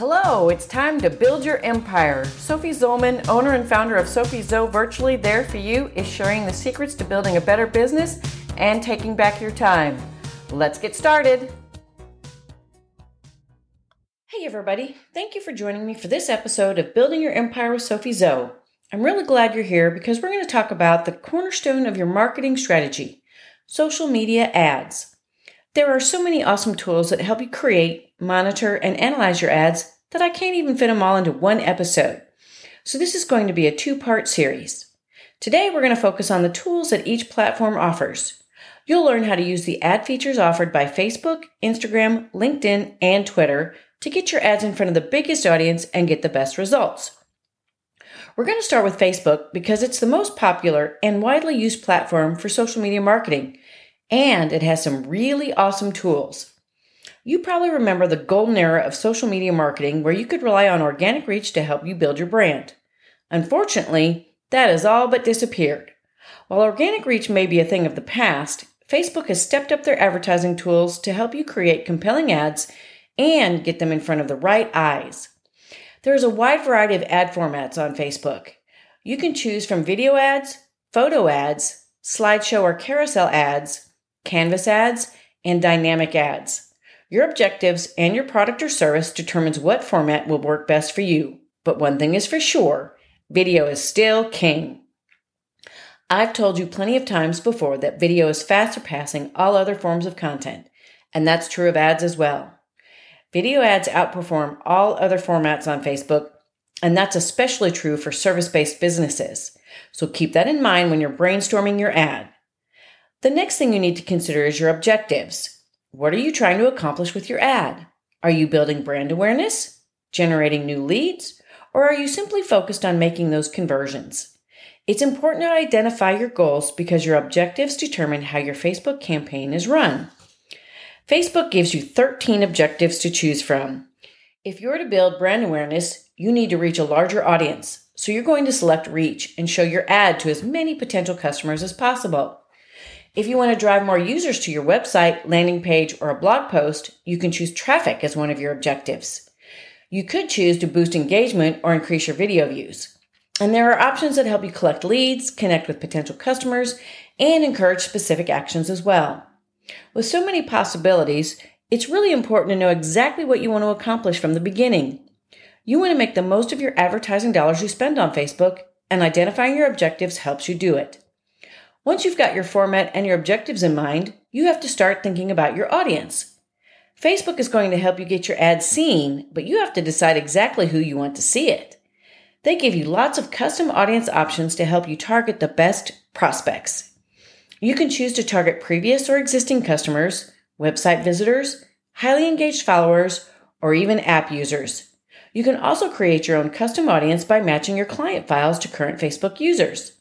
Hello, it's time to build your empire. Sophie Zollman, owner and founder of Sophie Zo Virtually There for You, is sharing the secrets to building a better business and taking back your time. Let's get started. Hey, everybody. Thank you for joining me for this episode of Building Your Empire with Sophie Zo. I'm really glad you're here because we're going to talk about the cornerstone of your marketing strategy social media ads. There are so many awesome tools that help you create, monitor, and analyze your ads that I can't even fit them all into one episode. So this is going to be a two part series. Today we're going to focus on the tools that each platform offers. You'll learn how to use the ad features offered by Facebook, Instagram, LinkedIn, and Twitter to get your ads in front of the biggest audience and get the best results. We're going to start with Facebook because it's the most popular and widely used platform for social media marketing, and it has some really awesome tools. You probably remember the golden era of social media marketing where you could rely on organic reach to help you build your brand. Unfortunately, that has all but disappeared. While organic reach may be a thing of the past, Facebook has stepped up their advertising tools to help you create compelling ads and get them in front of the right eyes. There is a wide variety of ad formats on Facebook. You can choose from video ads, photo ads, slideshow or carousel ads, canvas ads, and dynamic ads. Your objectives and your product or service determines what format will work best for you. But one thing is for sure, video is still king. I've told you plenty of times before that video is fast surpassing all other forms of content, and that's true of ads as well. Video ads outperform all other formats on Facebook, and that's especially true for service based businesses. So keep that in mind when you're brainstorming your ad. The next thing you need to consider is your objectives. What are you trying to accomplish with your ad? Are you building brand awareness, generating new leads, or are you simply focused on making those conversions? It's important to identify your goals because your objectives determine how your Facebook campaign is run. Facebook gives you 13 objectives to choose from. If you're to build brand awareness, you need to reach a larger audience. So you're going to select reach and show your ad to as many potential customers as possible. If you want to drive more users to your website, landing page, or a blog post, you can choose traffic as one of your objectives. You could choose to boost engagement or increase your video views. And there are options that help you collect leads, connect with potential customers, and encourage specific actions as well. With so many possibilities, it's really important to know exactly what you want to accomplish from the beginning. You want to make the most of your advertising dollars you spend on Facebook, and identifying your objectives helps you do it. Once you've got your format and your objectives in mind, you have to start thinking about your audience. Facebook is going to help you get your ad seen, but you have to decide exactly who you want to see it. They give you lots of custom audience options to help you target the best prospects. You can choose to target previous or existing customers, website visitors, highly engaged followers, or even app users. You can also create your own custom audience by matching your client files to current Facebook users.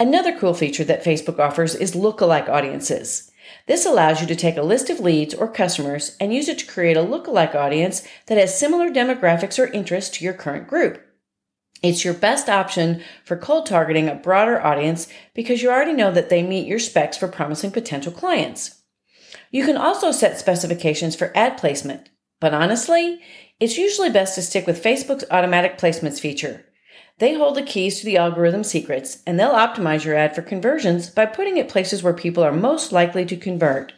Another cool feature that Facebook offers is lookalike audiences. This allows you to take a list of leads or customers and use it to create a lookalike audience that has similar demographics or interests to your current group. It's your best option for cold targeting a broader audience because you already know that they meet your specs for promising potential clients. You can also set specifications for ad placement, but honestly, it's usually best to stick with Facebook's automatic placements feature. They hold the keys to the algorithm secrets, and they'll optimize your ad for conversions by putting it places where people are most likely to convert.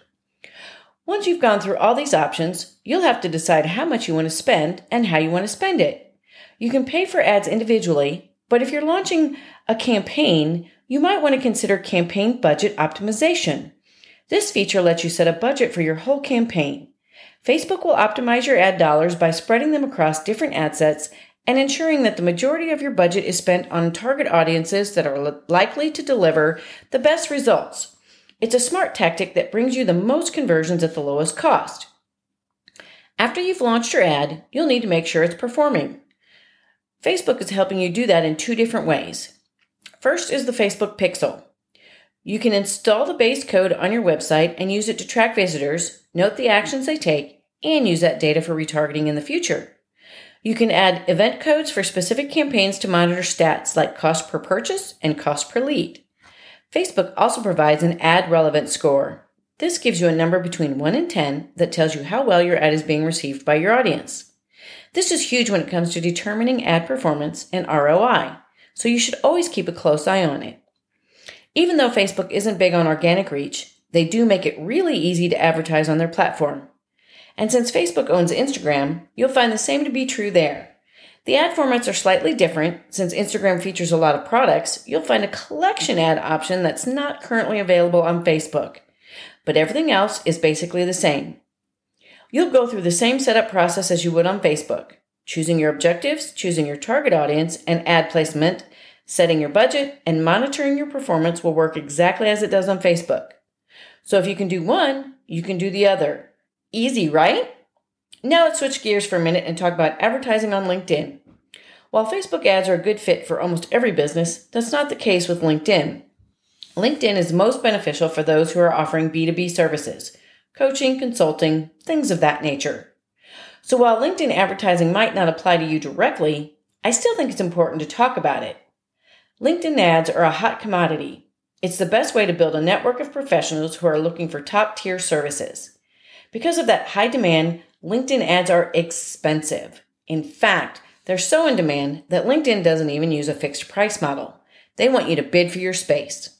Once you've gone through all these options, you'll have to decide how much you want to spend and how you want to spend it. You can pay for ads individually, but if you're launching a campaign, you might want to consider campaign budget optimization. This feature lets you set a budget for your whole campaign. Facebook will optimize your ad dollars by spreading them across different ad sets and ensuring that the majority of your budget is spent on target audiences that are likely to deliver the best results. It's a smart tactic that brings you the most conversions at the lowest cost. After you've launched your ad, you'll need to make sure it's performing. Facebook is helping you do that in two different ways. First is the Facebook Pixel. You can install the base code on your website and use it to track visitors, note the actions they take, and use that data for retargeting in the future. You can add event codes for specific campaigns to monitor stats like cost per purchase and cost per lead. Facebook also provides an ad relevant score. This gives you a number between 1 and 10 that tells you how well your ad is being received by your audience. This is huge when it comes to determining ad performance and ROI, so you should always keep a close eye on it. Even though Facebook isn't big on organic reach, they do make it really easy to advertise on their platform. And since Facebook owns Instagram, you'll find the same to be true there. The ad formats are slightly different. Since Instagram features a lot of products, you'll find a collection ad option that's not currently available on Facebook. But everything else is basically the same. You'll go through the same setup process as you would on Facebook choosing your objectives, choosing your target audience, and ad placement, setting your budget, and monitoring your performance will work exactly as it does on Facebook. So if you can do one, you can do the other. Easy, right? Now let's switch gears for a minute and talk about advertising on LinkedIn. While Facebook ads are a good fit for almost every business, that's not the case with LinkedIn. LinkedIn is most beneficial for those who are offering B2B services, coaching, consulting, things of that nature. So while LinkedIn advertising might not apply to you directly, I still think it's important to talk about it. LinkedIn ads are a hot commodity. It's the best way to build a network of professionals who are looking for top tier services. Because of that high demand, LinkedIn ads are expensive. In fact, they're so in demand that LinkedIn doesn't even use a fixed price model. They want you to bid for your space.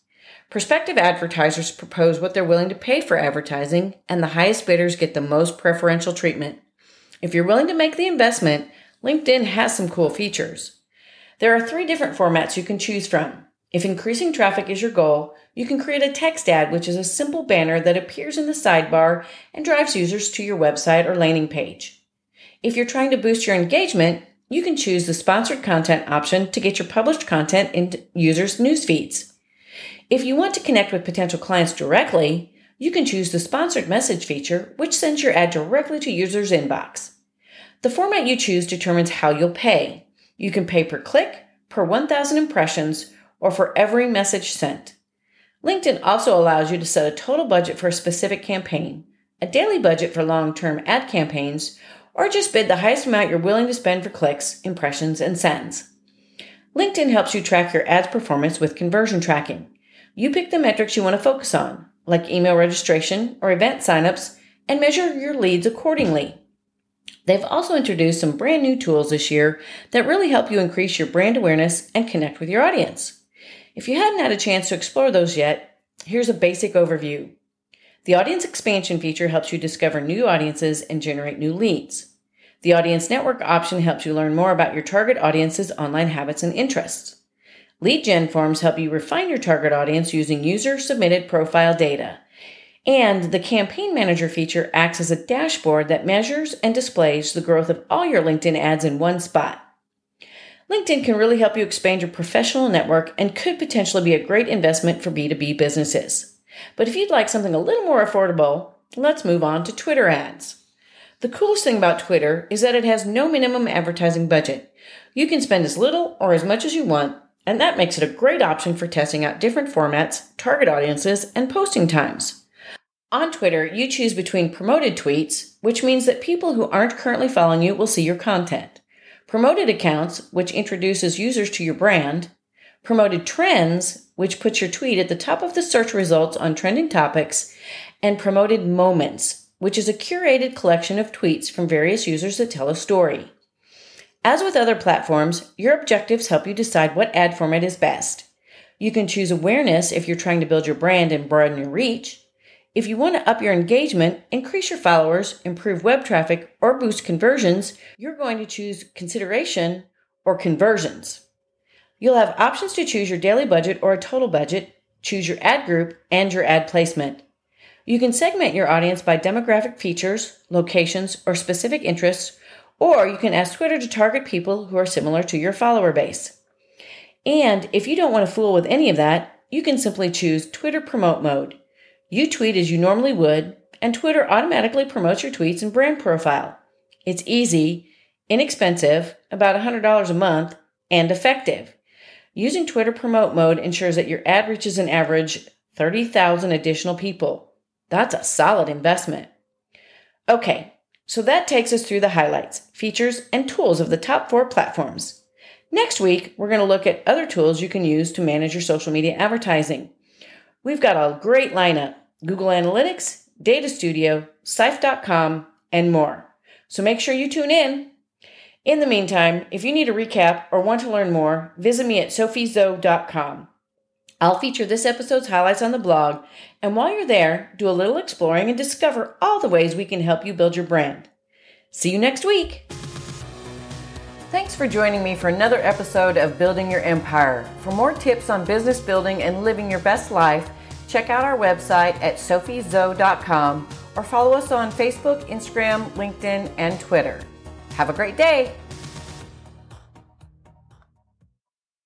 Prospective advertisers propose what they're willing to pay for advertising, and the highest bidders get the most preferential treatment. If you're willing to make the investment, LinkedIn has some cool features. There are three different formats you can choose from. If increasing traffic is your goal, you can create a text ad, which is a simple banner that appears in the sidebar and drives users to your website or landing page. If you're trying to boost your engagement, you can choose the sponsored content option to get your published content into users' news feeds. If you want to connect with potential clients directly, you can choose the sponsored message feature, which sends your ad directly to users' inbox. The format you choose determines how you'll pay. You can pay per click, per 1,000 impressions, or for every message sent. LinkedIn also allows you to set a total budget for a specific campaign, a daily budget for long term ad campaigns, or just bid the highest amount you're willing to spend for clicks, impressions, and sends. LinkedIn helps you track your ads performance with conversion tracking. You pick the metrics you want to focus on, like email registration or event signups, and measure your leads accordingly. They've also introduced some brand new tools this year that really help you increase your brand awareness and connect with your audience. If you hadn't had a chance to explore those yet, here's a basic overview. The audience expansion feature helps you discover new audiences and generate new leads. The audience network option helps you learn more about your target audience's online habits and interests. Lead gen forms help you refine your target audience using user submitted profile data. And the campaign manager feature acts as a dashboard that measures and displays the growth of all your LinkedIn ads in one spot. LinkedIn can really help you expand your professional network and could potentially be a great investment for B2B businesses. But if you'd like something a little more affordable, let's move on to Twitter ads. The coolest thing about Twitter is that it has no minimum advertising budget. You can spend as little or as much as you want, and that makes it a great option for testing out different formats, target audiences, and posting times. On Twitter, you choose between promoted tweets, which means that people who aren't currently following you will see your content promoted accounts, which introduces users to your brand, promoted trends, which puts your tweet at the top of the search results on trending topics, and promoted moments, which is a curated collection of tweets from various users that tell a story. As with other platforms, your objectives help you decide what ad format is best. You can choose awareness if you're trying to build your brand and broaden your reach, if you want to up your engagement, increase your followers, improve web traffic, or boost conversions, you're going to choose consideration or conversions. You'll have options to choose your daily budget or a total budget, choose your ad group, and your ad placement. You can segment your audience by demographic features, locations, or specific interests, or you can ask Twitter to target people who are similar to your follower base. And if you don't want to fool with any of that, you can simply choose Twitter Promote Mode. You tweet as you normally would, and Twitter automatically promotes your tweets and brand profile. It's easy, inexpensive, about $100 a month, and effective. Using Twitter promote mode ensures that your ad reaches an average 30,000 additional people. That's a solid investment. Okay, so that takes us through the highlights, features, and tools of the top four platforms. Next week, we're going to look at other tools you can use to manage your social media advertising. We've got a great lineup Google Analytics, Data Studio, Sife.com, and more. So make sure you tune in. In the meantime, if you need a recap or want to learn more, visit me at sophiezo.com. I'll feature this episode's highlights on the blog, and while you're there, do a little exploring and discover all the ways we can help you build your brand. See you next week! Thanks for joining me for another episode of Building Your Empire. For more tips on business building and living your best life, check out our website at sophiezo.com or follow us on Facebook, Instagram, LinkedIn, and Twitter. Have a great day!